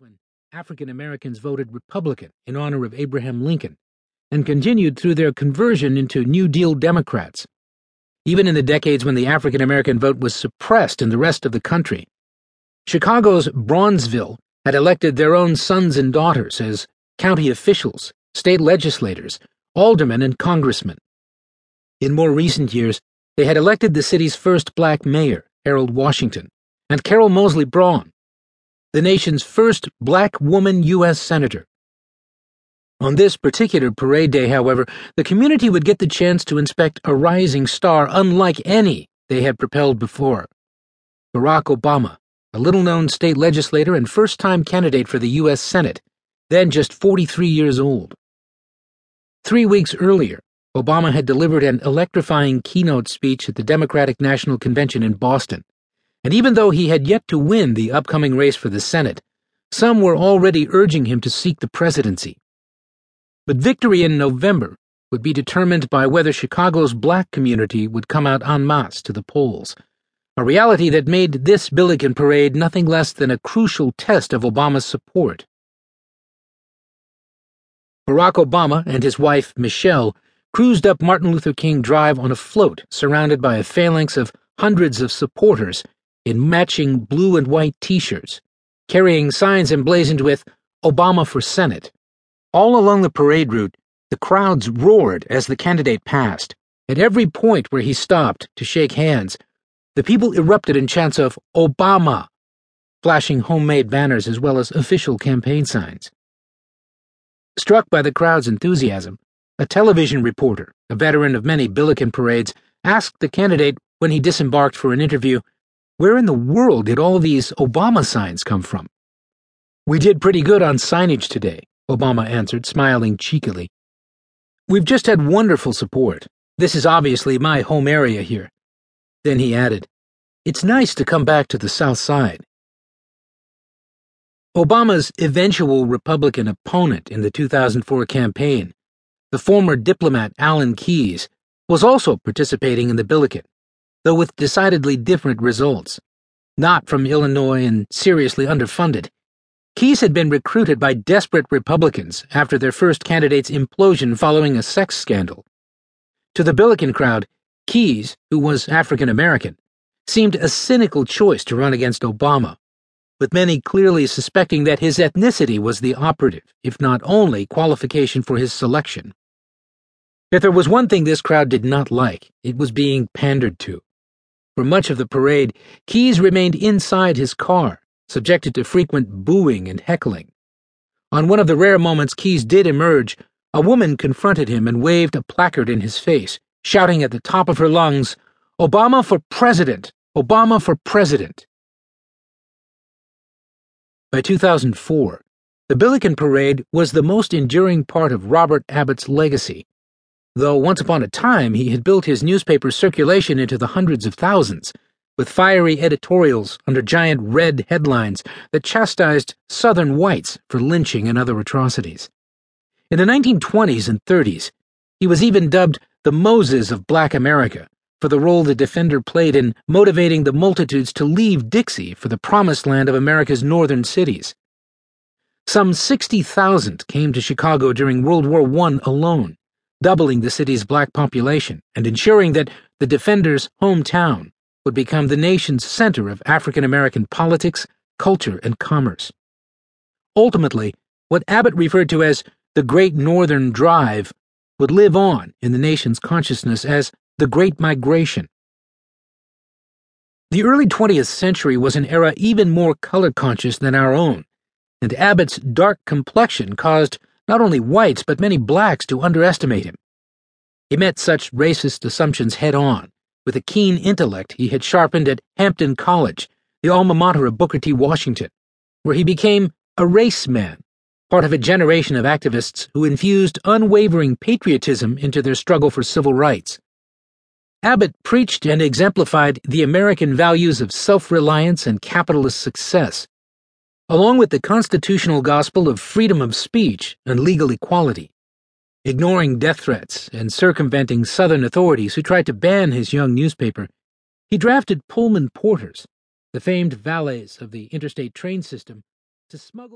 when African Americans voted Republican in honor of Abraham Lincoln and continued through their conversion into New Deal Democrats. Even in the decades when the African American vote was suppressed in the rest of the country, Chicago's Bronzeville had elected their own sons and daughters as county officials, state legislators, aldermen, and congressmen. In more recent years, they had elected the city's first black mayor, Harold Washington, and Carol Moseley Braun, the nation's first black woman U.S. Senator. On this particular parade day, however, the community would get the chance to inspect a rising star unlike any they had propelled before. Barack Obama, a little known state legislator and first time candidate for the U.S. Senate, then just 43 years old. Three weeks earlier, Obama had delivered an electrifying keynote speech at the Democratic National Convention in Boston and even though he had yet to win the upcoming race for the Senate, some were already urging him to seek the presidency. But victory in November would be determined by whether Chicago's black community would come out en masse to the polls, a reality that made this Billiken parade nothing less than a crucial test of Obama's support. Barack Obama and his wife, Michelle, cruised up Martin Luther King Drive on a float surrounded by a phalanx of hundreds of supporters in matching blue and white t shirts, carrying signs emblazoned with Obama for Senate. All along the parade route, the crowds roared as the candidate passed. At every point where he stopped to shake hands, the people erupted in chants of Obama, flashing homemade banners as well as official campaign signs. Struck by the crowd's enthusiasm, a television reporter, a veteran of many Billiken parades, asked the candidate when he disembarked for an interview where in the world did all these Obama signs come from? We did pretty good on signage today, Obama answered, smiling cheekily. We've just had wonderful support. This is obviously my home area here. Then he added, It's nice to come back to the South Side. Obama's eventual Republican opponent in the 2004 campaign, the former diplomat Alan Keyes, was also participating in the Billiken though with decidedly different results. Not from Illinois and seriously underfunded. Keyes had been recruited by desperate Republicans after their first candidate's implosion following a sex scandal. To the Billiken crowd, Keyes, who was African American, seemed a cynical choice to run against Obama, with many clearly suspecting that his ethnicity was the operative, if not only, qualification for his selection. If there was one thing this crowd did not like, it was being pandered to. For much of the parade, Keyes remained inside his car, subjected to frequent booing and heckling. On one of the rare moments Keyes did emerge, a woman confronted him and waved a placard in his face, shouting at the top of her lungs, Obama for President! Obama for President! By 2004, the Billiken Parade was the most enduring part of Robert Abbott's legacy though once upon a time he had built his newspaper's circulation into the hundreds of thousands, with fiery editorials under giant red headlines that chastised Southern whites for lynching and other atrocities. In the 1920s and 30s, he was even dubbed the Moses of Black America for the role the defender played in motivating the multitudes to leave Dixie for the promised land of America's northern cities. Some 60,000 came to Chicago during World War I alone doubling the city's black population and ensuring that the defender's hometown would become the nation's center of African American politics, culture, and commerce. Ultimately, what Abbott referred to as the Great Northern Drive would live on in the nation's consciousness as the Great Migration. The early 20th century was an era even more color conscious than our own, and Abbott's dark complexion caused not only whites, but many blacks to underestimate him. He met such racist assumptions head on, with a keen intellect he had sharpened at Hampton College, the alma mater of Booker T. Washington, where he became a race man, part of a generation of activists who infused unwavering patriotism into their struggle for civil rights. Abbott preached and exemplified the American values of self reliance and capitalist success along with the constitutional gospel of freedom of speech and legal equality. Ignoring death threats and circumventing Southern authorities who tried to ban his young newspaper, he drafted Pullman porters, the famed valets of the interstate train system, to smuggle.